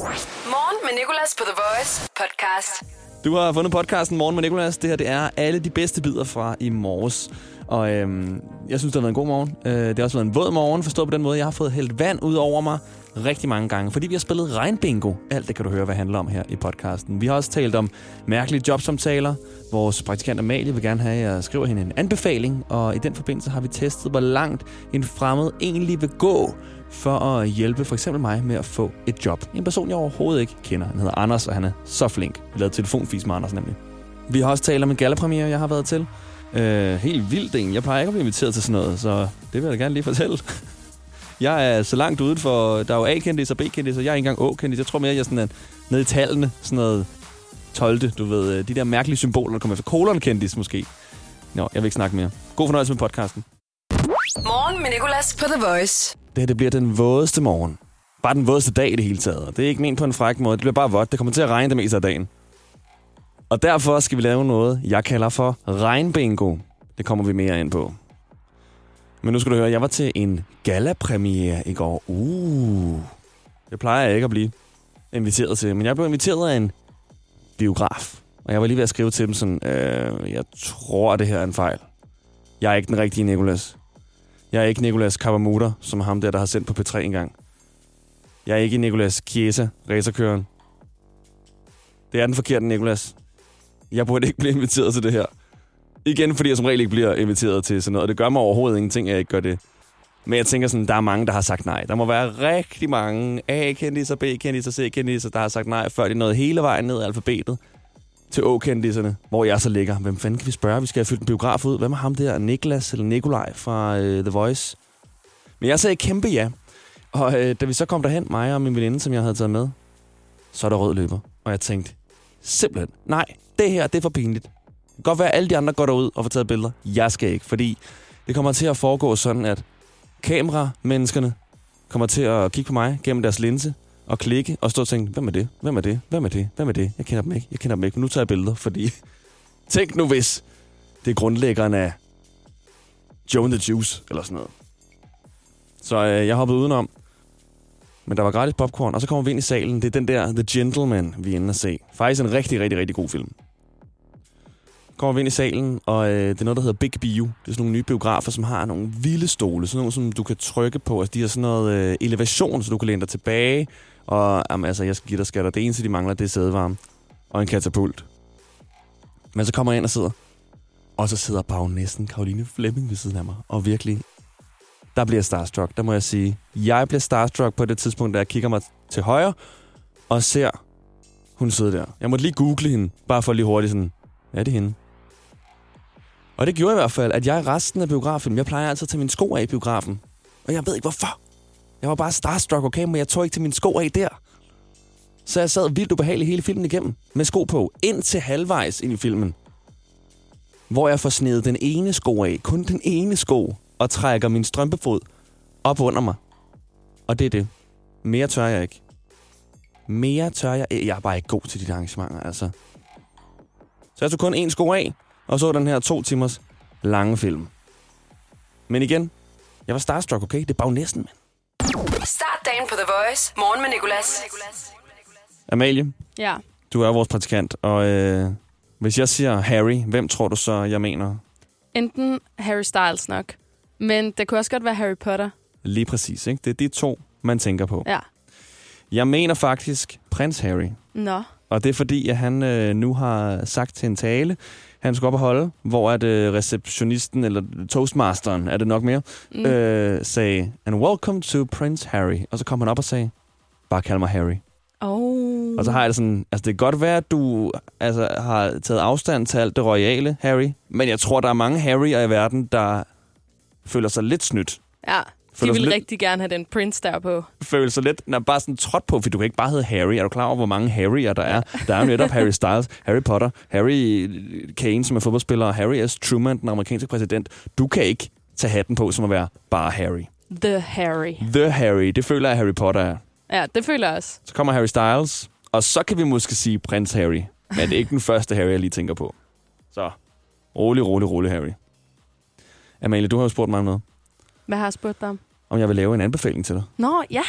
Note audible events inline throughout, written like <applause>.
Morgen med Nicolas på The Voice podcast. Du har fundet podcasten Morgen med Nicolas. Det her det er alle de bedste bidder fra i morges. Og øhm, jeg synes, det har været en god morgen. Øh, det har også været en våd morgen, forstået på den måde. Jeg har fået hældt vand ud over mig rigtig mange gange, fordi vi har spillet regnbingo. Alt det kan du høre, hvad det handler om her i podcasten. Vi har også talt om mærkelige jobsamtaler. Vores praktikant Amalie vil gerne have, at jeg skriver hende en anbefaling, og i den forbindelse har vi testet, hvor langt en fremmed egentlig vil gå for at hjælpe for eksempel mig med at få et job. En person, jeg overhovedet ikke kender. Han hedder Anders, og han er så flink. Vi lavede telefonfis med Anders nemlig. Vi har også talt om en gallapremiere, jeg har været til. Øh, helt vildt en. Jeg plejer ikke at blive inviteret til sådan noget, så det vil jeg da gerne lige fortælle. <laughs> Jeg er så langt ude for, der er jo A-kendis og B-kendis, og jeg er ikke engang A-kendis. Jeg tror mere, jeg er sådan en, nede i tallene, sådan noget 12. Du ved, øh, de der mærkelige symboler, der kommer efter. Kolon-kendis måske. Nå, jeg vil ikke snakke mere. God fornøjelse med podcasten. Morgen med Nicolas på The Voice. Det her det bliver den vådeste morgen. Bare den vådeste dag i det hele taget. Det er ikke ment på en fræk måde. Det bliver bare vådt. Det kommer til at regne det meste af dagen. Og derfor skal vi lave noget, jeg kalder for regnbingo. Det kommer vi mere ind på. Men nu skal du høre, jeg var til en gala-premiere i går. Uh, det plejer jeg ikke at blive inviteret til. Men jeg blev inviteret af en biograf. Og jeg var lige ved at skrive til dem sådan, øh, jeg tror, det her er en fejl. Jeg er ikke den rigtige Nikolas. Jeg er ikke Nicolas Kawamuta, som er ham der, der har sendt på P3 engang. Jeg er ikke Nicolas Chiesa, racerkøren. Det er den forkerte Nicolas. Jeg burde ikke blive inviteret til det her. Igen, fordi jeg som regel ikke bliver inviteret til sådan noget. Og det gør mig overhovedet ingenting, at jeg ikke gør det. Men jeg tænker sådan, der er mange, der har sagt nej. Der må være rigtig mange A-kendiser, B-kendiser, C-kendiser, der har sagt nej, før de nåede hele vejen ned i alfabetet til Å-kendiserne, hvor jeg så ligger. Hvem fanden kan vi spørge? Vi skal have fyldt en biograf ud. Hvem er ham der? Niklas eller Nikolaj fra øh, The Voice? Men jeg sagde kæmpe ja. Og øh, da vi så kom derhen, mig og min veninde, som jeg havde taget med, så er der rød løber. Og jeg tænkte, simpelthen, nej, det her, det er for pinligt. Det kan godt være, at alle de andre går derud og får taget billeder. Jeg skal ikke, fordi det kommer til at foregå sådan, at kameramenneskerne kommer til at kigge på mig gennem deres linse og klikke og stå og tænke, hvem er det? Hvem er det? Hvem er det? Hvem er det? Jeg kender dem ikke. Jeg kender dem ikke. Men nu tager jeg billeder, fordi... <laughs> Tænk nu, hvis det er grundlæggeren af Joe the Juice, eller sådan noget. Så øh, jeg hoppede udenom. Men der var gratis popcorn, og så kommer vi ind i salen. Det er den der The Gentleman, vi er inde at se. Faktisk en rigtig, rigtig, rigtig god film. Kommer vi ind i salen, og øh, det er noget, der hedder Big Bio. Det er sådan nogle nye biografer, som har nogle vilde stole. Sådan nogle, som du kan trykke på. Altså, de har sådan noget øh, elevation, så du kan læne dig tilbage. Og jamen, altså, jeg skal give dig skatter. Det eneste, de mangler, det er sædevarme. Og en katapult. Men så kommer jeg ind og sidder. Og så sidder bagnæsten Karoline Flemming ved siden af mig. Og virkelig, der bliver jeg starstruck, der må jeg sige. Jeg bliver starstruck på det tidspunkt, da jeg kigger mig til højre og ser hun sidder der. Jeg måtte lige google hende, bare for lige hurtigt sådan, ja, det er hende. Og det gjorde i hvert fald, at jeg resten af biografen, jeg plejer altid at tage mine sko af i biografen. Og jeg ved ikke hvorfor. Jeg var bare starstruck, okay, men jeg tog ikke til mine sko af der. Så jeg sad vildt ubehageligt hele filmen igennem med sko på, Ind til halvvejs ind i filmen. Hvor jeg får snedet den ene sko af, kun den ene sko, og trækker min strømpefod op under mig. Og det er det. Mere tør jeg ikke. Mere tør jeg ikke. Jeg er bare ikke god til de arrangementer, altså. Så jeg tog kun én sko af, og så den her to timers lange film. Men igen, jeg var starstruck, okay? Det er bare næsten, mand. Start dagen på The Voice. Morgen med Nicolas. Amalie, Ja. du er vores praktikant, og øh, hvis jeg siger Harry, hvem tror du så, jeg mener? Enten Harry Styles nok, men det kunne også godt være Harry Potter. Lige præcis, ikke? Det er de to, man tænker på. Ja. Jeg mener faktisk prins Harry. Nå. Og det er fordi, at han øh, nu har sagt til en tale, han skal op og holde, hvor at øh, receptionisten, eller toastmasteren, er det nok mere, mm. øh, sagde, and welcome to Prince Harry. Og så kom han op og sagde, bare kald mig Harry. Oh. Og så har jeg det sådan, altså det kan godt være, at du altså, har taget afstand til alt det royale, Harry, men jeg tror, der er mange Harry'er i verden, der føler sig lidt snydt. Ja, de vil lidt- rigtig gerne have den prince der på. Føler sig lidt, når bare sådan trådt på, for du kan ikke bare hedde Harry. Er du klar over, hvor mange Harry'er der er? Der er jo netop Harry Styles, Harry Potter, Harry Kane, som er fodboldspiller, og Harry S. Truman, den amerikanske præsident. Du kan ikke tage hatten på, som at være bare Harry. The Harry. The Harry, det føler jeg, Harry Potter er. Ja, det føler jeg også. Så kommer Harry Styles, og så kan vi måske sige prins Harry. Men det er ikke den første Harry, jeg lige tænker på. Så rolig, rolig, rolig, Harry. Amalie, du har jo spurgt mig om noget. Hvad har jeg spurgt dig om? Om jeg vil lave en anbefaling til dig. Nå, ja.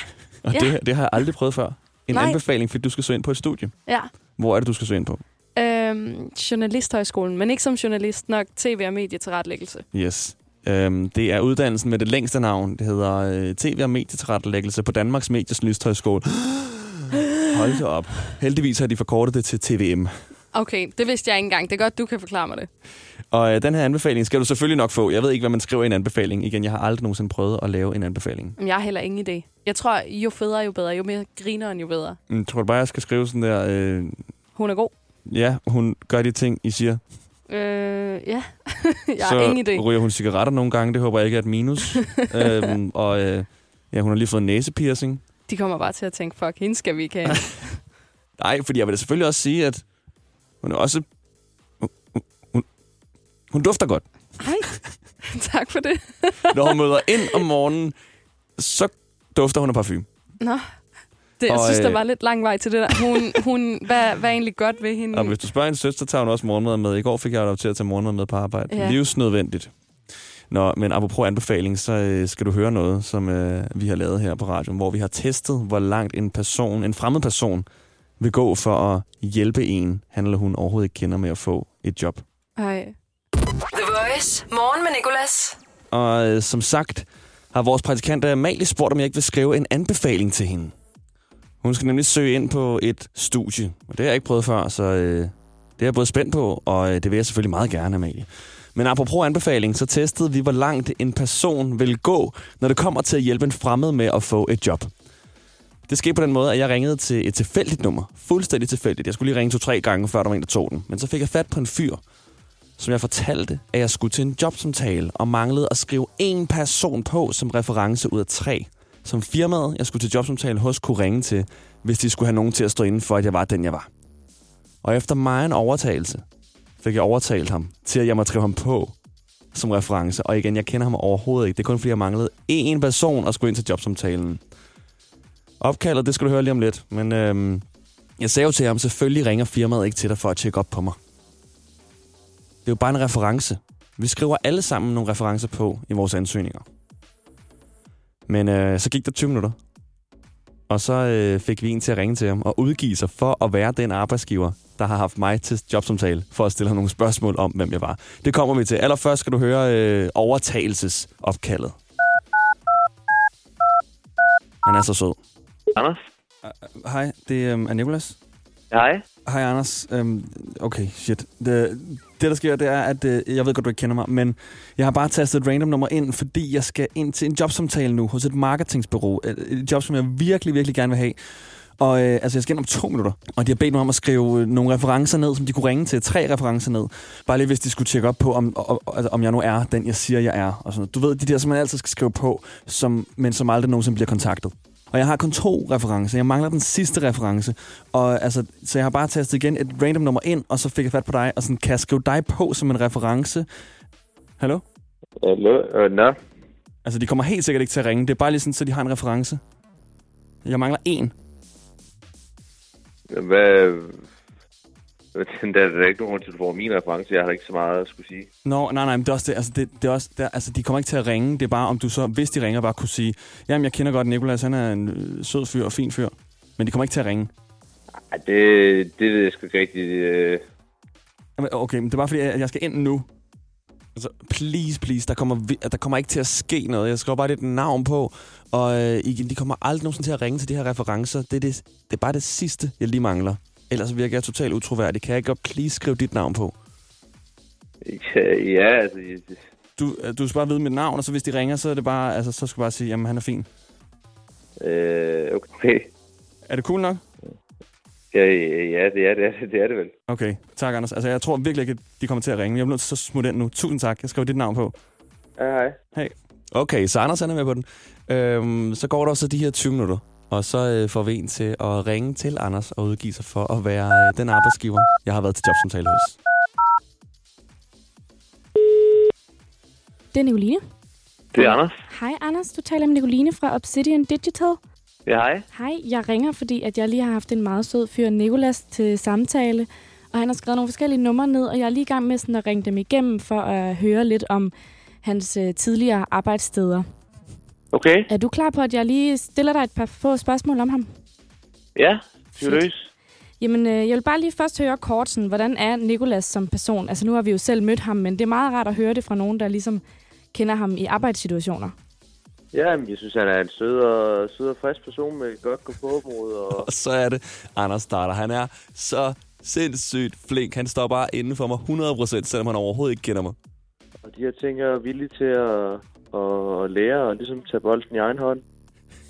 Og Ja. det, det har jeg aldrig prøvet før. en Nej. anbefaling, fordi du skal søge ind på et studie. Ja. Hvor er det, du skal søge ind på? Øhm, journalisthøjskolen, men ikke som journalist, nok tv- og medietilretlæggelse. Yes. Øhm, det er uddannelsen med det længste navn. Det hedder øh, TV- og medietilrettelæggelse på Danmarks Medies Lysthøjskole. <gasps> Hold da op. Heldigvis har de forkortet det til TVM. Okay, det vidste jeg ikke engang. Det er godt, du kan forklare mig det. Og øh, den her anbefaling skal du selvfølgelig nok få. Jeg ved ikke, hvad man skriver i en anbefaling. Igen, jeg har aldrig nogensinde prøvet at lave en anbefaling. Men jeg har heller ingen idé. Jeg tror, jo federe, jo bedre. Jo mere grineren, jo bedre. Jeg tror du bare, jeg skal skrive sådan der... Øh, Hun er god. ja, hun gør de ting, I siger. Øh, ja. <laughs> jeg så har ingen idé. ryger hun cigaretter nogle gange. Det håber jeg ikke er et minus. <laughs> øhm, og øh, ja, hun har lige fået en næsepiercing. De kommer bare til at tænke, fuck, hende skal vi ikke have. <laughs> Nej, fordi jeg vil da selvfølgelig også sige, at hun er også... Hun, hun, hun dufter godt. Hej. <laughs> tak for det. <laughs> Når hun møder ind om morgenen, så dufter hun af parfume. Nå. Det, jeg Og, synes, der øh, var lidt lang vej til det der. Hun, hun, hvad, hvad er egentlig godt ved hende? Og hvis du spørger en søster, tager hun også morgenmad med. I går fik jeg lov til at tage morgenmad med på arbejde. Ja. Livsnødvendigt. Nå, men apropos anbefaling, så øh, skal du høre noget, som øh, vi har lavet her på radioen, hvor vi har testet, hvor langt en person, en fremmed person, vil gå for at hjælpe en, han eller hun overhovedet ikke kender med at få et job. Ej. The Voice. Morgen med Nicolas. Og øh, som sagt har vores praktikant Amalie spurgt, om jeg ikke vil skrive en anbefaling til hende. Hun skal nemlig søge ind på et studie, og det har jeg ikke prøvet før, så øh, det er jeg både spændt på, og øh, det vil jeg selvfølgelig meget gerne, Amalie. Men apropos anbefaling, så testede vi, hvor langt en person vil gå, når det kommer til at hjælpe en fremmed med at få et job. Det skete på den måde, at jeg ringede til et tilfældigt nummer. Fuldstændig tilfældigt. Jeg skulle lige ringe to-tre gange, før der var en, der tog den. Men så fik jeg fat på en fyr, som jeg fortalte, at jeg skulle til en jobsamtale og manglede at skrive en person på som reference ud af tre. Som firmaet, jeg skulle til jobsamtale hos, kunne ringe til, hvis de skulle have nogen til at stå inden for, at jeg var den, jeg var. Og efter mig en overtagelse, fik jeg overtalt ham til, at jeg måtte skrive ham på som reference. Og igen, jeg kender ham overhovedet ikke. Det er kun fordi, jeg manglede én person at skulle ind til jobsamtalen. Opkaldet, det skal du høre lige om lidt. Men øhm, jeg sagde jo til ham, selvfølgelig ringer firmaet ikke til dig for at tjekke op på mig. Det er jo bare en reference. Vi skriver alle sammen nogle referencer på i vores ansøgninger. Men øh, så gik der 20 minutter. Og så øh, fik vi en til at ringe til ham og udgive sig for at være den arbejdsgiver, der har haft mig til jobsamtale for at stille ham nogle spørgsmål om, hvem jeg var. Det kommer vi til. Allerførst skal du høre øh, overtagelsesopkaldet. Han er så sød. Anders? Hej, det øh, er Nicolas. Hej. Hej Anders. Øhm, okay, shit. Det, det, der sker, det er, at øh, jeg ved godt, du ikke kender mig, men jeg har bare tastet et random nummer ind, fordi jeg skal ind til en jobsamtale nu hos et marketingsbureau. Et, et job, som jeg virkelig, virkelig gerne vil have. Og øh, altså, jeg skal ind om to minutter, og de har bedt mig om at skrive øh, nogle referencer ned, som de kunne ringe til. Tre referencer ned. Bare lige hvis de skulle tjekke op på, om, og, og, altså, om jeg nu er den, jeg siger, jeg er. Og sådan noget. Du ved, de der, som man altid skal skrive på, som, men som aldrig nogensinde bliver kontaktet. Og jeg har kun to referencer. Jeg mangler den sidste reference. Og altså, så jeg har bare tastet igen et random nummer ind, og så fik jeg fat på dig, og sådan, kan jeg skrive dig på som en reference? Hallo? Hallo? Øh, nå. Altså, de kommer helt sikkert ikke til at ringe. Det er bare lige sådan, så de har en reference. Jeg mangler en. Hvad... <laughs> Der er der ikke nogen grund til, at du får min reference. Jeg har ikke så meget at skulle sige. Nå, nej, nej, men det er også det. Altså, det, det er også, det er, altså, de kommer ikke til at ringe. Det er bare, om du så, hvis de ringer, bare kunne sige, jamen, jeg kender godt Nikolas, han er en øh, sød fyr og fin fyr. Men de kommer ikke til at ringe. Ej, det, det ved jeg sgu ikke rigtigt. Øh... Jamen, Okay, men det er bare fordi, at jeg skal ind nu. Altså, please, please, der kommer, der kommer ikke til at ske noget. Jeg skriver bare lidt navn på, og øh, igen, de kommer aldrig nogensinde til at ringe til de her referencer. Det er, det, det er bare det sidste, jeg lige mangler. Ellers virker jeg totalt utroværdig. Kan jeg ikke godt please skrive dit navn på? Ja, altså... Du, øh, du skal bare vide mit navn, og så hvis de ringer, så er det bare, altså, så skal du bare sige, jamen han er fin. Øh, okay. Er det cool nok? Ja, ja, det er det, er det, er det vel. Okay, tak Anders. Altså, jeg tror virkelig ikke, at de kommer til at ringe. Jeg bliver nødt til at smutte ind nu. Tusind tak. Jeg skriver dit navn på. Ja, hej. Okay, så Anders han er med på den. Øhm, så går der så de her 20 minutter, og så øh, får vi en til at ringe til Anders og udgive sig for at være øh, den arbejdsgiver, jeg har været til jobsamtale hos. Det er Nicoline. Det er Anders. Hej Anders, du taler med Nicoline fra Obsidian Digital. Ja, hej. Hej, jeg ringer, fordi at jeg lige har haft en meget sød fyr, Nikolas, til samtale. Og han har skrevet nogle forskellige numre ned, og jeg er lige i gang med sådan at ringe dem igennem for at høre lidt om hans øh, tidligere arbejdssteder. Okay. Er du klar på, at jeg lige stiller dig et par få spørgsmål om ham? Ja, fyr løs. Jamen, øh, jeg vil bare lige først høre kort, sådan, hvordan er Nikolas som person? Altså, nu har vi jo selv mødt ham, men det er meget rart at høre det fra nogen, der ligesom kender ham i arbejdssituationer. Ja, men jeg synes, han er en sød og, sød og frisk person med et godt gå på og <laughs> Og så er det Anders Starter. Han er så sindssygt flink. Han står bare inden for mig 100%, selvom han overhovedet ikke kender mig. Og de her ting er jeg villig til at, at lære og ligesom tage bolden i egen hånd.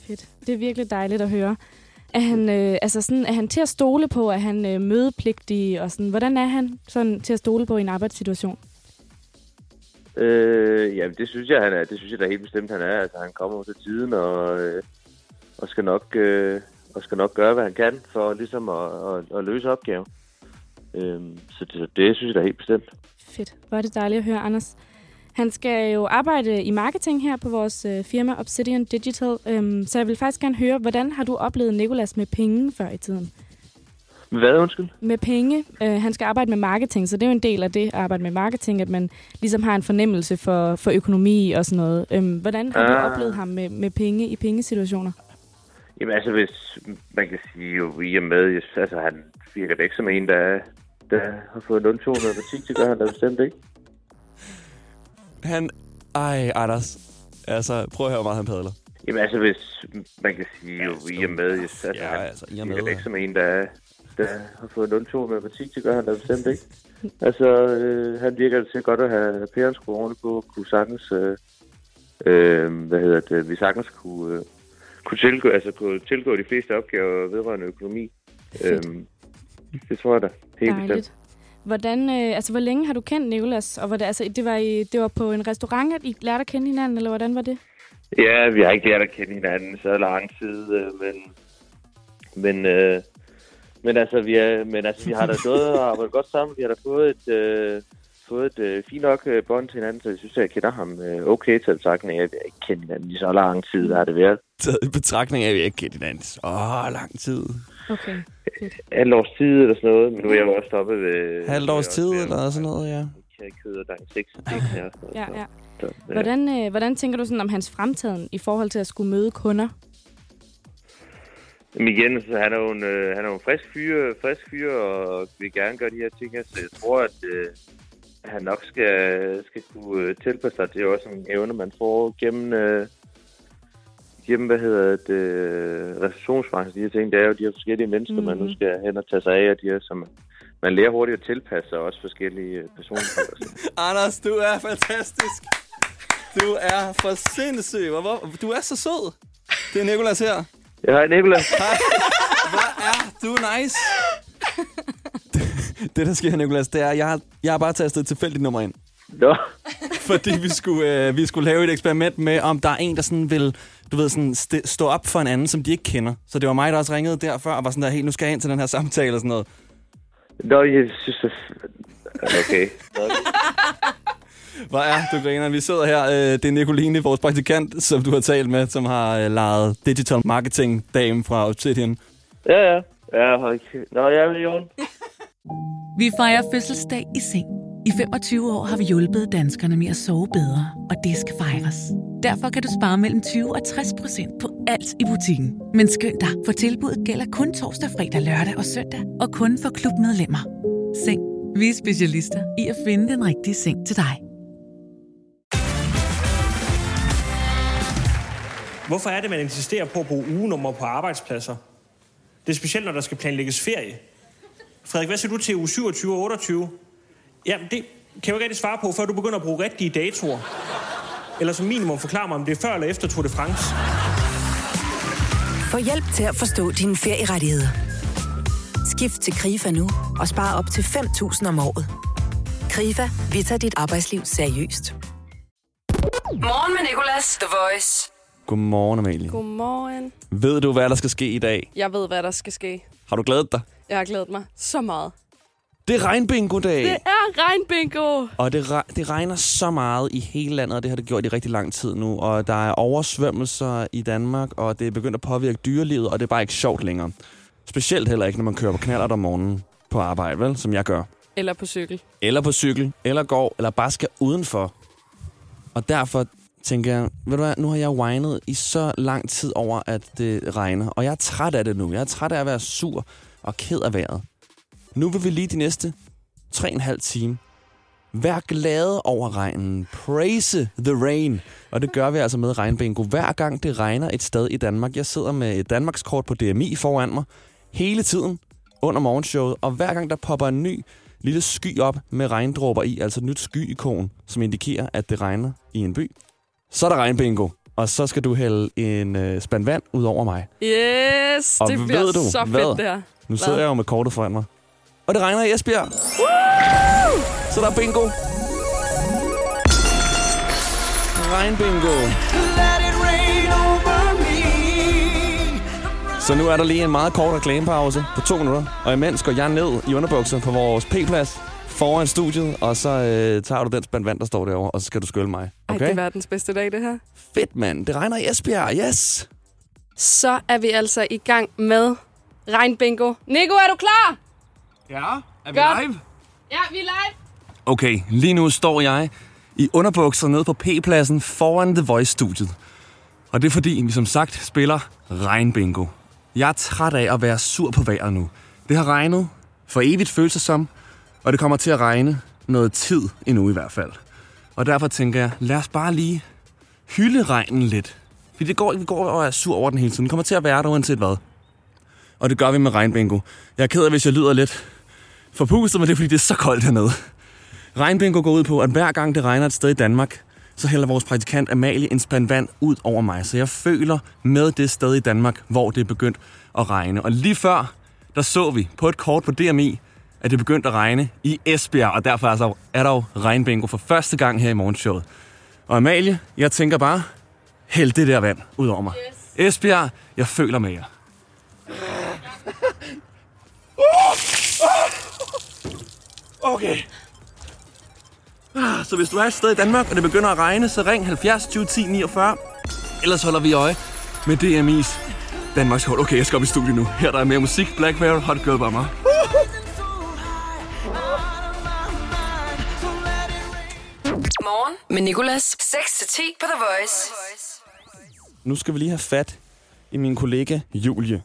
Fedt. Det er virkelig dejligt at høre. Er han, øh, altså sådan, er han til at stole på? Er han øh, mødepligtig? Og sådan, hvordan er han sådan til at stole på i en arbejdssituation? Øh, jamen, det synes jeg, han er. Det synes jeg da helt bestemt, han er. Altså, han kommer til tiden og, øh, og, skal nok, øh, og skal nok gøre, hvad han kan for ligesom at, at, at løse opgaven. Øh, så det, det synes jeg da helt bestemt. Fedt. Hvor er det dejligt at høre, Anders. Han skal jo arbejde i marketing her på vores øh, firma Obsidian Digital. Øhm, så jeg vil faktisk gerne høre, hvordan har du oplevet Nikolas med penge før i tiden? Hvad, undskyld? Med penge. Øh, han skal arbejde med marketing, så det er jo en del af det at arbejde med marketing, at man ligesom har en fornemmelse for, for økonomi og sådan noget. Øhm, hvordan har du Ah. oplevet ham med, med penge i pengesituationer? Jamen altså, hvis man kan sige jo i og med, altså han virker da ikke som en, der, der har fået 0-2 matematik, det gør han da bestemt ikke. Han... Ej, Anders. Altså, prøv at høre, hvor meget han padler. Jamen altså, hvis man kan sige jo i og med, jeg- altså Ja, han altså, i og med. ikke som en, der, der har fået 0-2 matematik, det gør han da bestemt ikke. <laughs> Altså, øh, han virker til godt at have pæren skruet ordentligt på, kunne sagtens, øh, øh, hvad hedder det, vi sagtens kunne, øh, kunne, tilgå, altså, kunne tilgå de fleste opgaver vedrørende økonomi. Fedt. Øhm, det tror jeg da, helt bestemt. Hvordan, øh, altså, hvor længe har du kendt Nikolas? Og hvordan, altså, det, var i, det var på en restaurant, at I lærte at kende hinanden, eller hvordan var det? Ja, vi har ikke lært at kende hinanden så lang tid, øh, men, men, øh, men, altså, vi er, men altså, vi har da stået og arbejdet godt sammen. Vi har da fået et, øh, fået et øh, fint nok øh, bånd til hinanden, så jeg synes, at jeg kender ham øh, okay til betragtning af, at vi har ikke kendt hinanden i så lang tid, har det været. Taget i betragtning af, at vi ikke kendt hinanden så lang tid. Okay. Alt års tid eller sådan noget, men nu er jeg jo også stoppet ved... Halvt års tid eller sådan noget, ja. Seks ting her. Så, Ja, så- ja. Så, ja. Hvordan, øh, hvordan tænker du sådan om hans fremtiden i forhold til at skulle møde kunder? Men igen, så han er jo en, øh, han er jo en frisk fyr, frisk fyr, og vil gerne gøre de her ting her, så jeg tror, at øh, han nok skal, skal kunne øh, tilpasse sig. Det er jo også en evne, man får gennem, øh, gennem hvad hedder det, øh, receptionsbranchen. De her ting, det er jo de her forskellige mennesker, mm-hmm. man nu Mhm. skal hen og tage sig af, og de her, som man lærer hurtigt at tilpasse sig også forskellige øh, personer. <laughs> Anders, du er fantastisk. Du er for sindssyg. Hvor, hvor, du er så sød. Det er Nikolas her. Ja, hej Nicolas. Hvor er du nice. Det, der sker, Nikolas, det er, jeg har, jeg har bare tastet et tilfældigt nummer ind. Nå, Fordi vi skulle, øh, vi skulle lave et eksperiment med, om der er en, der sådan vil du ved, sådan st- stå op for en anden, som de ikke kender. Så det var mig, der også ringede derfor, og var sådan der, hey, nu skal jeg ind til den her samtale og sådan noget. Nå jeg synes. Okay. Hvor er du griner? Vi sidder her, øh, det er Nicoline, vores praktikant, som du har talt med, som har øh, lejet digital marketing dame fra Obsidian. Ja, ja. Ja, kæ- Nå, jeg er. Vi fejrer fødselsdag i seng. I 25 år har vi hjulpet danskerne med at sove bedre, og det skal fejres. Derfor kan du spare mellem 20 og 60 procent på alt i butikken. Men skynd dig, for tilbuddet gælder kun torsdag, fredag, lørdag og søndag, og kun for klubmedlemmer. Seng. Vi er specialister i at finde den rigtige seng til dig. Hvorfor er det, man insisterer på at bruge ugenummer på arbejdspladser? Det er specielt, når der skal planlægges ferie. Frederik, hvad siger du til uge 27 og 28? Jamen, det kan jeg jo ikke rigtig svare på, før du begynder at bruge rigtige datoer. Eller som minimum forklare mig, om det er før eller efter Tour de France. Få hjælp til at forstå dine ferierettigheder. Skift til KRIFA nu og spare op til 5.000 om året. KRIFA, vi tager dit arbejdsliv seriøst. Morgen med Nicolas, The Voice. Godmorgen, Amalie. Godmorgen. Ved du, hvad der skal ske i dag? Jeg ved, hvad der skal ske. Har du glædet dig? Jeg har glædet mig så meget. Det er regnbingo-dag. Det er regnbingo! Og det, re- det regner så meget i hele landet, og det har det gjort i rigtig lang tid nu. Og der er oversvømmelser i Danmark, og det er begyndt at påvirke dyrelivet, og det er bare ikke sjovt længere. Specielt heller ikke, når man kører på knaller om morgenen på arbejde, vel? Som jeg gør. Eller på cykel. Eller på cykel, eller går, eller bare skal udenfor. Og derfor tænker jeg, ved du hvad, nu har jeg whinet i så lang tid over, at det regner, og jeg er træt af det nu. Jeg er træt af at være sur og ked af vejret. Nu vil vi lige de næste 3,5 time Vær glade over regnen. Praise the rain. Og det gør vi altså med regnbingo. Hver gang det regner et sted i Danmark. Jeg sidder med et Danmarkskort på DMI foran mig. Hele tiden under morgenshowet. Og hver gang der popper en ny lille sky op med regndråber i, altså et nyt sky-ikon, som indikerer, at det regner i en by, så er der regnbingo. Og så skal du hælde en øh, spand vand ud over mig. Yes, Og det bliver du så hvad? fedt, det her. Nu sidder jeg jo med kortet foran mig. Og det regner i Esbjerg. Så der er bingo. Regnbingo. Så nu er der lige en meget kort reklamepause på to minutter. Og imens går jeg ned i underbukser på vores P-plads foran studiet, og så øh, tager du den spand vand, der står derovre, og så skal du skylle mig. Ej, det Okay? er verdens bedste dag, det her. Fedt, mand. Det regner i Esbjerg. Yes. Så er vi altså i gang med regnbingo. Nico, er du klar? Ja, er vi Godt. live? Ja, vi er live. Okay, lige nu står jeg i underbukser nede på P-pladsen foran The Voice-studiet. Og det er fordi, vi som sagt spiller regnbingo. Jeg er træt af at være sur på vejret nu. Det har regnet for evigt føles det som, og det kommer til at regne noget tid endnu i hvert fald. Og derfor tænker jeg, lad os bare lige hylde regnen lidt. Fordi det går, vi går og er sur over den hele tiden. Den kommer til at være der uanset hvad. Og det gør vi med regnbingo. Jeg er ked af, hvis jeg lyder lidt forpustet, men det er fordi, det er så koldt hernede. Regnbingo går ud på, at hver gang det regner et sted i Danmark, så hælder vores praktikant Amalie en spand vand ud over mig. Så jeg føler med det sted i Danmark, hvor det er begyndt at regne. Og lige før, der så vi på et kort på DMI, at det begyndte at regne i Esbjerg. Og derfor altså er der jo regnbingo for første gang her i morgenshowet. Og Amalie, jeg tænker bare, hæld det der vand ud over mig. Yes. Esbjerg, jeg føler med jer. <laughs> Okay. Ah, Så hvis du er et sted i Danmark, og det begynder at regne, så ring 70 20 10 49. Ellers holder vi øje med DMI's Danmarks hold. Okay, jeg skal op i studiet nu. Her der er mere musik. Black Mirror, Hot Girl by mig. Morgen med Nicolas. 6-10 på The Voice. Nu skal vi lige have fat i min kollega Julie.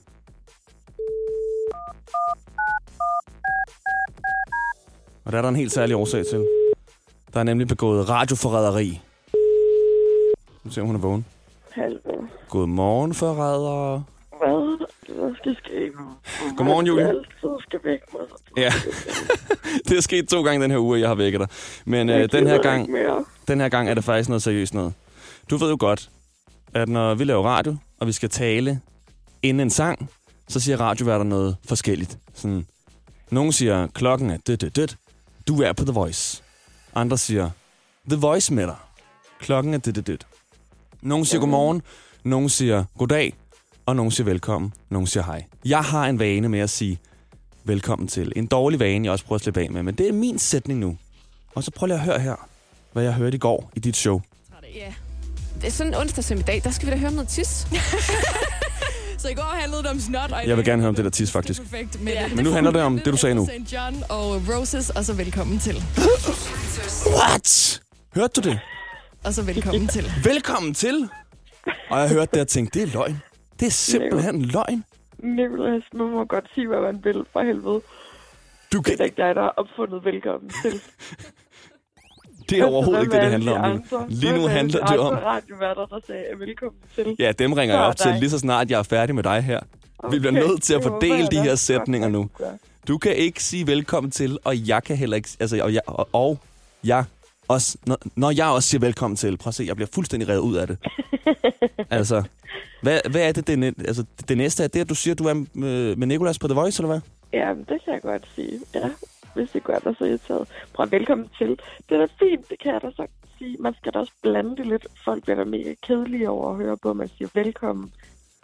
Og der er der en helt særlig årsag til. Der er nemlig begået radioforræderi. Nu ser hun er vågen. Hallo. Godmorgen, forrædere. Hvad? Hvad skal ske nu? Godmorgen, Julie. Altid skal væk mig. Ja, <laughs> det er sket to gange den her uge, jeg har vækket dig. Men øh, den, her gang, den her gang er det faktisk noget seriøst noget. Du ved jo godt, at når vi laver radio, og vi skal tale inden en sang, så siger radioværter noget forskelligt. Sådan, nogle siger, klokken er dødt, dødt, dødt. Du er på The Voice. Andre siger, The Voice med dig. Klokken er dødt, dødt. Nogle siger godmorgen, nogle siger goddag, og nogle siger velkommen, nogle siger hej. Jeg har en vane med at sige velkommen til. En dårlig vane, jeg også prøver at slippe af med, men det er min sætning nu. Og så prøv lige at høre her, hvad jeg hørte i går i dit show. Ja. Det er sådan en onsdag som i dag, der skal vi da høre noget tis. <laughs> så i går handlede det om snot. Og i Jeg vil gerne høre om det der tis, faktisk. Perfekt. Men, Ja. det Men nu handler det om det, du sagde nu. St. John og Roses, og så velkommen til. What? Hørte du det? Og så velkommen til. <laughs> Velkommen til! Og jeg hørte det og tænkte, det er løgn. Det er simpelthen løgn. Nicolas, man må godt sige, hvad man vil, for helvede. Du Det kan, er da ikke dig, der har opfundet velkommen til. <laughs> det er overhovedet ikke det, det handler om. Lige, nu handler det om... radioværter, der sagde velkommen til. Ja, dem ringer jeg op til lige så snart jeg er færdig med dig her. Vi bliver nødt til at fordele de her sætninger nu. Du kan ikke sige velkommen til, og jeg kan heller ikke... Altså, og jeg, og, og jeg også... Når, når jeg også siger velkommen til, prøv at se, jeg bliver fuldstændig revet ud af det. <laughs> altså, hvad, hvad er det, det, altså, det næste? Er det, at du siger, at du er med, med Nicolas på The Voice, eller hvad? Ja, det kan jeg godt sige. Ja, hvis det gør dig så irriteret. Prøv velkommen til. Det er da fint, det kan jeg da så sige. Man skal da også blande det lidt. Folk bliver da mega kedelige over at høre på, at man siger velkommen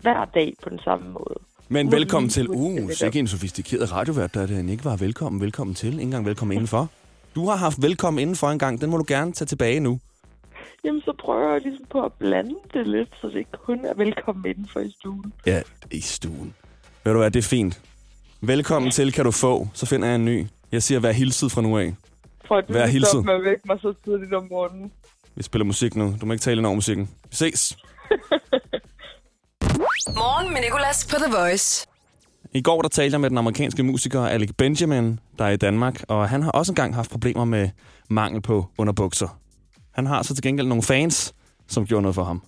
hver dag på den samme måde. Men Må velkommen til... Uh, ikke en sofistikeret radiovært, der den ikke var velkommen, velkommen til. Ikke engang velkommen indenfor. Du har haft velkommen indenfor en gang. Den må du gerne tage tilbage nu. Jamen, så prøver jeg ligesom på at blande det lidt, så det ikke kun er velkommen indenfor i stuen. Ja, i stuen. Ved du hvad, det er fint. Velkommen til kan du få, så finder jeg en ny. Jeg siger, vær hilset fra nu af. For at du Vær hilset. stoppe med at vække mig så tidligt om morgenen. Vi spiller musik nu. Du må ikke tale ind over musikken. Vi ses. <laughs> Morgen med Nicolas på The Voice. I går der talte jeg med den amerikanske musiker Alec Benjamin, der er i Danmark, og han har også engang haft problemer med mangel på underbukser. Han har så til gengæld nogle fans, som gjorde noget for ham.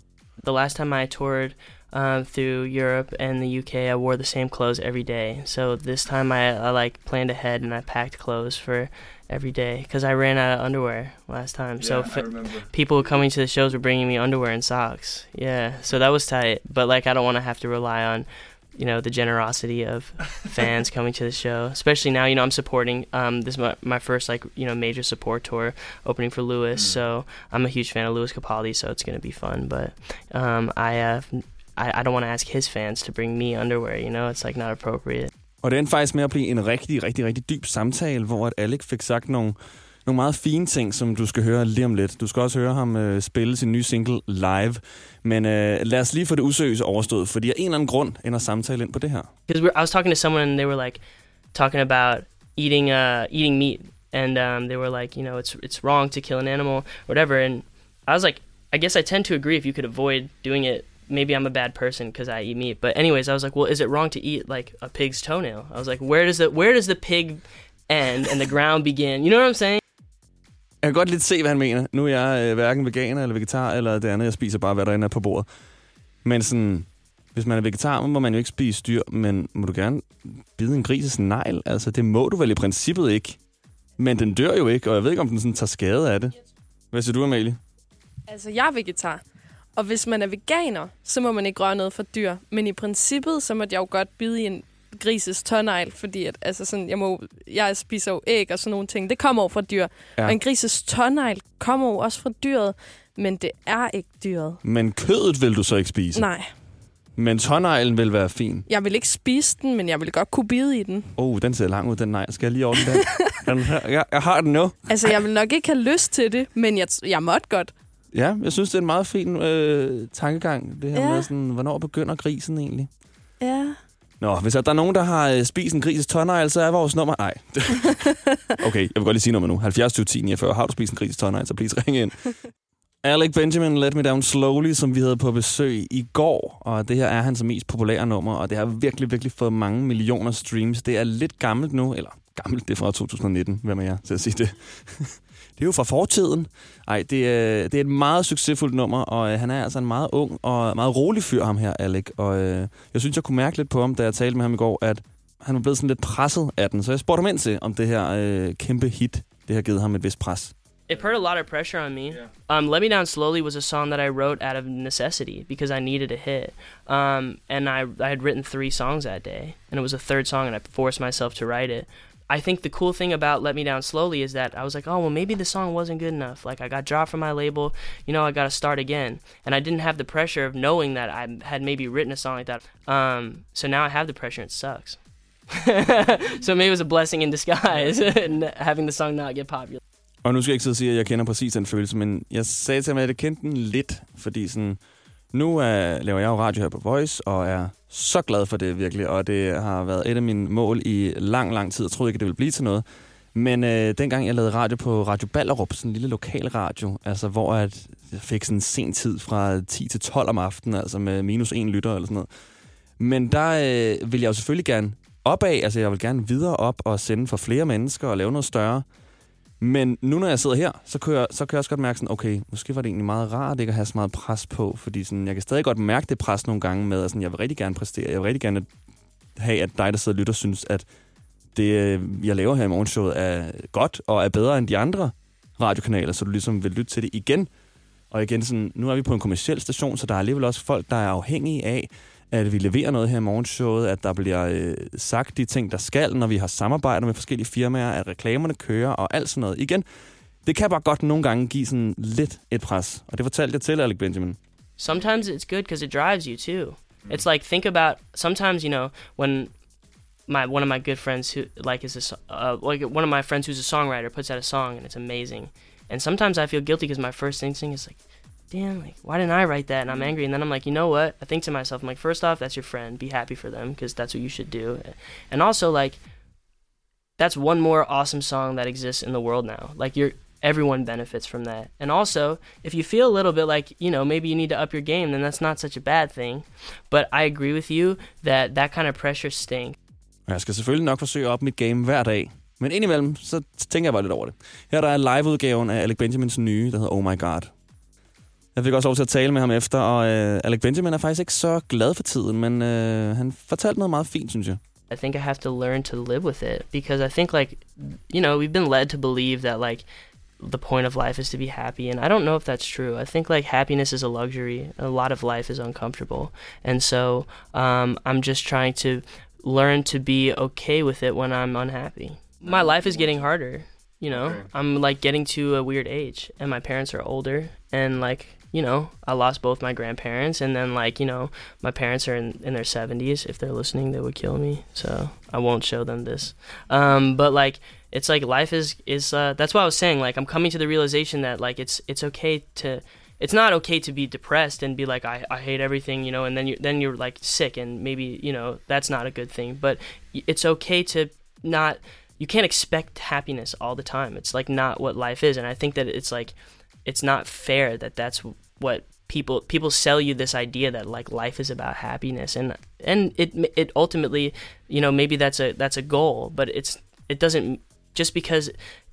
The last time I toured um, through Europe and the UK, I wore the same clothes every day. So this time I, I like planned ahead and I packed clothes for every day because I ran out of underwear last time. so Yeah, I f- people coming to the shows were bringing me underwear and socks. Yeah, so that was tight. But like, I don't want to have to rely on, you know, the generosity of <laughs> fans coming to the show. Especially now, you know, I'm supporting. Um, this is my, my first like you know major support tour opening for Lewis. So I'm a huge fan of Lewis Capaldi. So it's gonna be fun. But um, I uh, I, I don't want to ask his fans to bring me underwear. You know, it's like not appropriate. Og det endte faktisk med at blive en rigtig, rigtig, rigtig dyb samtale, hvor at Alec fik sagt nogle, nogle meget fine ting, som du skal høre lige om lidt. Du skal også høre ham øh, spille sin nye single live. Men øh, lad os lige få det usøgelse overstået, fordi af en eller anden grund ender samtalen ind på det her. because I was talking to someone and they were like talking about eating uh eating meat and um they were like you know it's it's wrong to kill an animal whatever and I was like I guess I tend to agree if you could avoid doing it maybe I'm a bad person because I eat meat but anyways I was like well is it wrong to eat like a pig's toenail I was like where does the where does the pig end and the ground begin you know what I'm saying Jeg kan godt lidt se, hvad han mener. Nu er jeg øh, hverken veganer eller vegetar, eller det andet. Jeg spiser bare, hvad der inde er på bordet. Men sådan, hvis man er vegetar, må man jo ikke spise dyr, men må du gerne bide en grises negl? Altså, det må du vel i princippet ikke. Men den dør jo ikke, og jeg ved ikke, om den sådan tager skade af det. Hvad siger du, Amalie? Altså, jeg er vegetar. Og hvis man er veganer, så må man ikke røre noget for dyr. Men i princippet, så må jeg jo godt bide i en grises tårnegl, fordi at, altså sådan, jeg, må, jeg spiser jo æg og sådan nogle ting. Det kommer jo fra dyr. Ja. Og en grises tårnegl kommer jo også fra dyret, men det er ikke dyret. Men kødet vil du så ikke spise? Nej, Men tårneglen vil være fin. jeg vil ikke spise den, men jeg vil godt kunne bide i den. Oh, den ser lang ud, den negl. Skal jeg lige ordne den? <laughs> jeg, jeg har den nu. Altså, jeg vil nok ikke have lyst til det, men jeg, jeg måtte godt. Ja, jeg synes, det er en meget fin øh, tankegang. Det her Ja. med sådan, hvornår begynder grisen egentlig? Ja. Nå, hvis der er nogen, der har øh, spist en grises tårnegl, så er vores nummer... Nej. <laughs> okay, jeg vil godt lige sige nummer nu. 70 20 10 49. Har du spist en grises tårnegl, så please ring ind. <laughs> Alec Benjamin, Let Me Down Slowly, som vi havde på besøg i går. Og det her er hans mest populære nummer, og det har virkelig, virkelig fået mange millioner streams. Det er lidt gammelt nu, eller gammelt, det er fra 2019, hvem er jeg til at sige det? <laughs> det er jo fra fortiden. Ej, det er, det er et meget succesfuldt nummer, og øh, han er altså en meget ung og meget rolig fyr, ham her, Alec. Og øh, jeg synes, jeg kunne mærke lidt på ham, da jeg talte med ham i går, at han var blevet sådan lidt presset af den. Så jeg spurgte ham ind til, om det her øh, kæmpe hit, det har givet ham et vist pres. it put a lot of pressure on me. Um, Let Me Down Slowly was a song that I wrote out of necessity because I needed a hit. Um, and I, I had written three songs that day, and it was a third song, and I forced myself to write it. I think the cool thing about Let Me Down Slowly is that I was like, oh, well, maybe the song wasn't good enough. Like, I got dropped from my label, you know, I got to start again. And I didn't have the pressure of knowing that I had maybe written a song like that. Um, so now I have the pressure, and it sucks. <laughs> so maybe it was a blessing in disguise, <laughs> having the song not get popular. Og nu skal jeg ikke sidde og sige, at jeg kender præcis den følelse, men jeg sagde til ham, at jeg kendte den lidt, fordi sådan, nu er, laver jeg jo radio her på Voice, og er så glad for det virkelig, og det har været et af mine mål i lang, lang tid. Jeg troede ikke, det ville blive til noget. Men øh, dengang jeg lavede radio på Radio Ballerup, sådan en lille lokal radio, altså hvor at jeg fik sådan en sen tid fra 10 til 12 om aftenen, altså med minus en lytter eller sådan noget. Men der øh, vil jeg jo selvfølgelig gerne opad, altså jeg vil gerne videre op og sende for flere mennesker og lave noget større. Men nu når jeg sidder her, så kan jeg, så kan jeg også godt mærke sådan, okay, måske var det egentlig meget rart ikke at have så meget pres på, fordi sådan, jeg kan stadig godt mærke det pres nogle gange med, at sådan, jeg vil rigtig gerne præstere, jeg vil rigtig gerne have, at dig, der sidder og lytter, synes, at det, øh, jeg laver her i morgenshowet, er godt og er bedre end de andre radiokanaler, så du ligesom vil lytte til det igen. Og igen, sådan, nu er vi på en kommersiel station, så der er alligevel også folk, der er afhængige af, at vi leverer noget her i morgenshowet, at der bliver øh, sagt de ting, der skal, når vi har samarbejder med forskellige firmaer, at reklamerne kører og alt sådan noget. Igen, det kan bare godt nogle gange give sådan lidt et pres. Og det fortalte jeg til Alec Benjamin. sometimes it's good because it drives you too. It's like think about sometimes you know when my one of my good friends who like is a uh, like one of my friends who's a songwriter puts out a song and it's amazing, and sometimes I feel guilty because my first instinct is like, damn, like why didn't I write that? And I'm angry, and then I'm like, you know what? I think to myself, I'm like, first off, that's your friend. Be happy for them because that's what you should do, and also like that's one more awesome song that exists in the world now. Like you're everyone benefits from that. And also, if you feel a little bit like, you know, maybe you need to up your game, then that's not such a bad thing. But I agree with you that that kind of pressure stinks. Og jeg skal selvfølgelig nok forsøge at op mit game hver dag. Men indimellem, så tænker jeg bare lidt over det. Her der er liveudgaven af Alec Benjamins nye, der hedder Oh My God. Jeg fik også lov til at tale med ham efter, og øh, Alec Benjamin er faktisk ikke så glad for tiden, men øh, han fortalte noget meget fint, synes jeg. I think I have to learn to live with it because I think like you know we've been led to believe that like the point of life is to be happy and I don't know if that's true. I think like happiness is a luxury. A lot of life is uncomfortable. And so um, I'm just trying to learn to be okay with it when I'm unhappy. My life is getting harder, you know. I'm like getting to a weird age and my parents are older and like you know, I lost both my grandparents, and then like you know, my parents are in, in their seventies. If they're listening, they would kill me. So I won't show them this. Um, but like, it's like life is is. Uh, that's what I was saying. Like, I'm coming to the realization that like it's it's okay to. It's not okay to be depressed and be like I, I hate everything, you know, and then you then you're like sick and maybe you know that's not a good thing. But it's okay to not. You can't expect happiness all the time. It's like not what life is, and I think that it's like it's not fair that that's what people people sell you this idea that like life is about happiness and and it it ultimately you know maybe that's a that's a goal but it's it doesn't just because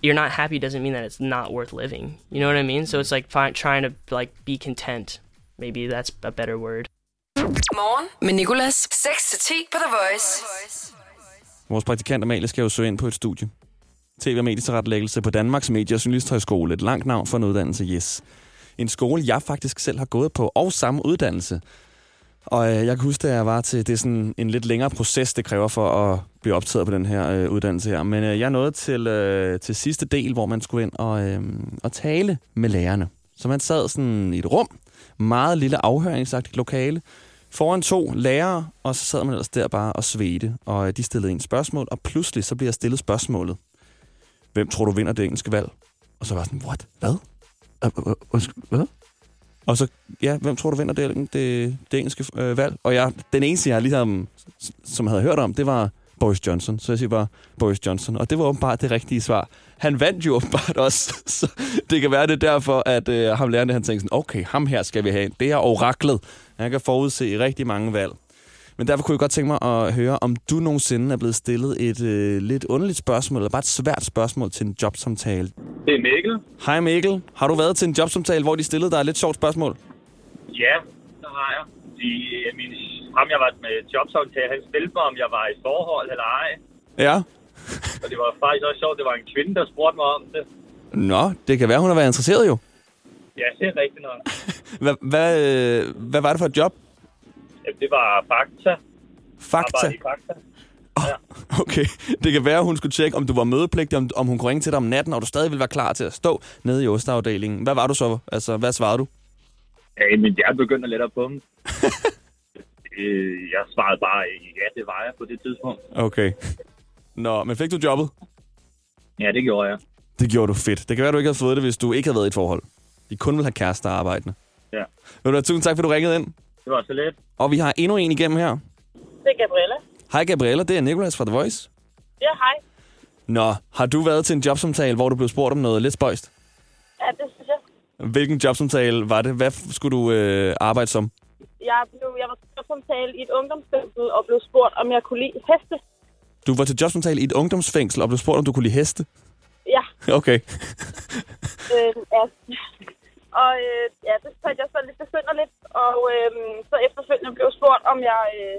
you're not happy doesn't mean that it's not worth living you know what i mean so it's like find, trying to like be content maybe that's a better word Morgen med Nicolas. 6 til 10 på The Voice. Vores praktikant Amalie skal jo søge ind på et studie. TV- og medietilrettelæggelse på Danmarks Medie- og Journalisthøjskole. Et langt navn for en uddannelse, yes. En skole, jeg faktisk selv har gået på, og samme uddannelse. Og øh, jeg kan huske, at jeg var til, det er sådan en lidt længere proces, det kræver for at blive optaget på den her øh, uddannelse her. Men øh, jeg nåede til, øh, til sidste del, hvor man skulle ind og, øh, og tale med lærerne. Så man sad sådan i et rum, meget lille afhøringsagtigt lokale, foran to lærere, og så sad man ellers der bare og svedte, og øh, de stillede en spørgsmål, og pludselig så bliver stillet spørgsmålet. Hvem tror du vinder det engelske valg? Og så var jeg sådan, what? Hvad? Hvad? Og så, ja, hvem tror du vinder det, det, det engelske øh, valg? Og jeg, den eneste, jeg ligesom, som havde hørt om, det var Boris Johnson. Så jeg siger bare Boris Johnson. Og det var åbenbart det rigtige svar. Han vandt jo åbenbart også. <laughs> Så det kan være det derfor, at øh, ham lærerne, han tænkte sådan, okay, ham her skal vi have. Det er oraklet. Han kan forudse i rigtig mange valg. Men derfor kunne jeg godt tænke mig at høre, om du nogensinde er blevet stillet et øh, lidt underligt spørgsmål, eller bare et svært spørgsmål til en jobsamtale. Det er Mikkel. Hej Mikkel. Har du været til en jobsamtale, hvor de stillede dig et lidt sjovt spørgsmål? Ja, det har jeg. De, min, ham jeg var med jobsamtale, han spillede mig, om jeg var i forhold eller ej. Ja. Og det var faktisk også sjovt, det var en kvinde, der spurgte mig om det. Nå, det kan være, hun har været interesseret jo. Ja, det er rigtigt nok. <laughs> Hvad, hvad, øh, hvad var det for et job? Jamen, det var Fakta. Fakta? Arbejde i Fakta. Okay, det kan være, at hun skulle tjekke, om du var mødepligtig, om, om hun kunne ringe til dig om natten, og du stadig ville være klar til at stå nede i osteafdelingen. Hvad var du så? Altså, hvad svarede du? Ja, men jeg begyndte at bumme. <laughs> Øh, jeg svarede bare, ja, det var jeg på det tidspunkt. Okay. Nå, men fik du jobbet? Ja, det gjorde jeg. Det gjorde du fedt. Det kan være, du ikke havde fået det, hvis du ikke havde været i et forhold. De kun vil have kærester arbejdende. Ja. Ved du tusind tak, for du ringede ind. Det var så lidt. Og vi har endnu en igennem her. Det er Gabriella. Hej Gabriella, det er Nicolas fra The Voice. Ja, hej. Nå, har du været til en jobsamtale, hvor du blev spurgt om noget lidt spøjst? Ja, det synes jeg. Hvilken jobsamtale var det? Hvad skulle du øh, arbejde som? Jeg, blev, jeg var til jobsamtale i et ungdomsfængsel og blev spurgt, om jeg kunne lide heste. Du var til jobsamtale i et ungdomsfængsel og blev spurgt, om du kunne lide heste? Ja. Okay. Øh, ja. Og øh, ja, det fandt jeg så lidt besynderligt. Og øh, så efterfølgende blev spurgt, om jeg, øh,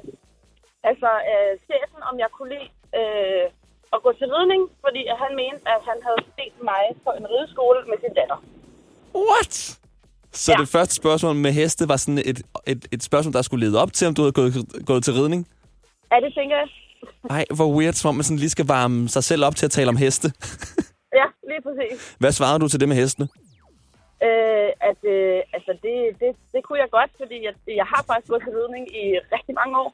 altså øh, chefen, om jeg kunne lide øh, at gå til ridning, fordi at han mente, at han havde set mig på en rideskole med sin datter. What? Så ja. det første spørgsmål med heste var sådan et, et, et spørgsmål, der skulle lede op til, om du havde gået, gået til ridning? Ja, det tænker jeg. Ej, hvor weird, som om man sådan lige skal varme sig selv op til at tale om heste. Ja, lige præcis. Hvad svarede du til det med hestene? Øh, at øh, altså det, det, det kunne jeg godt, fordi jeg, jeg har faktisk gået til ridning i rigtig mange år.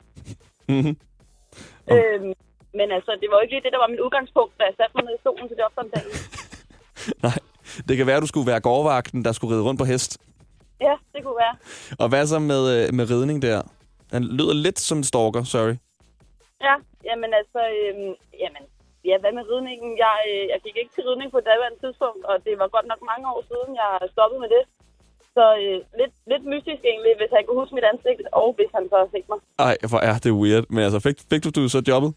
Mm-hmm. Øh, men altså, det var jo ikke lige det, der var min udgangspunkt, da jeg satte mig ned i stolen til jobsamtalen. <laughs> Nej, det kan være, at du skulle være gårdvagten, der skulle ride rundt på hest. Ja, det kunne være. Og hvad så med, øh, med ridning der? Den lyder lidt som en stalker, sorry. Ja, jamen altså, øhm, jamen, ja, hvad med ridningen? Jeg, øh, jeg gik ikke til ridning på daværende tidspunkt, og det var godt nok mange år siden, jeg stoppede med det. Så øh, lidt, lidt mystisk egentlig, hvis han kunne huske mit ansigt, og hvis han så har set mig. Ej, hvor er det weird. Men altså, fik, fik du, du så jobbet?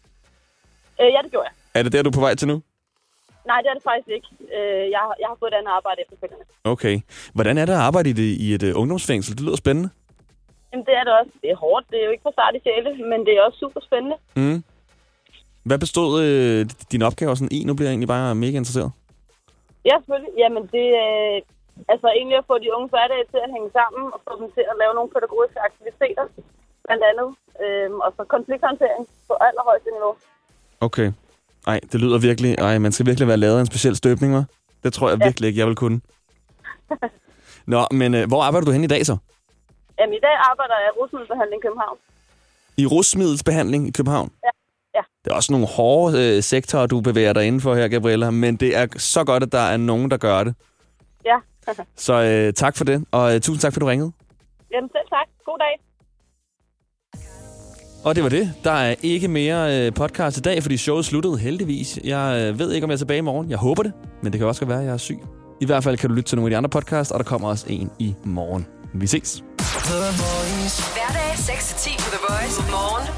Øh, ja, det gjorde jeg. Er det der, du er på vej til nu? Nej, det er det faktisk ikke. Øh, jeg, har- jeg har fået et andet arbejde efterfølgende. Okay. Hvordan er det at arbejde i, det, i et uh, ungdomsfængsel? Det lyder spændende. Jamen, det er det også. Det er hårdt. Det er jo ikke for start i sjæle, men det er også super spændende. Mm. Hvad bestod øh, dine opgaver sådan i? Nu bliver jeg egentlig bare mega interesseret. Ja, selvfølgelig. Jamen, det øh, altså egentlig at få de unge hverdag til at hænge sammen, og få dem til at lave nogle pædagogiske aktiviteter, blandt andet. Øhm, og så konflikthåndtering på allerhøjeste niveau. Okay. Ej, det lyder virkelig... Ej, man skal virkelig være lavet af en speciel støbning, hva'? Det tror jeg Ja. virkelig ikke, jeg vil kunne. Nå, men øh, hvor arbejder du hen i dag så? Jamen, i dag arbejder jeg i rusmiddelbehandling i København. I rusmiddelsbehandling i København? Ja. Ja. Det er også nogle hårde øh, sektorer, du bevæger dig indenfor her, Gabriella, men det er så godt, at der er nogen, der gør det. Ja. Så øh, tak for det, og øh, tusind tak, for at du ringede. Jamen, selv tak. God dag. Og det var det. Der er ikke mere øh, podcast i dag, fordi showet sluttede heldigvis. Jeg øh, ved ikke, om jeg er tilbage i morgen. Jeg håber det, men det kan også godt være, at jeg er syg. I hvert fald kan du lytte til nogle af de andre podcasts, og der kommer også en i morgen. Vi ses. Hverdag 6-10 på The Voice. Morgen. The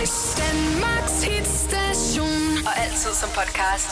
Voice. Danmarks hitstation. Og altid som podcast.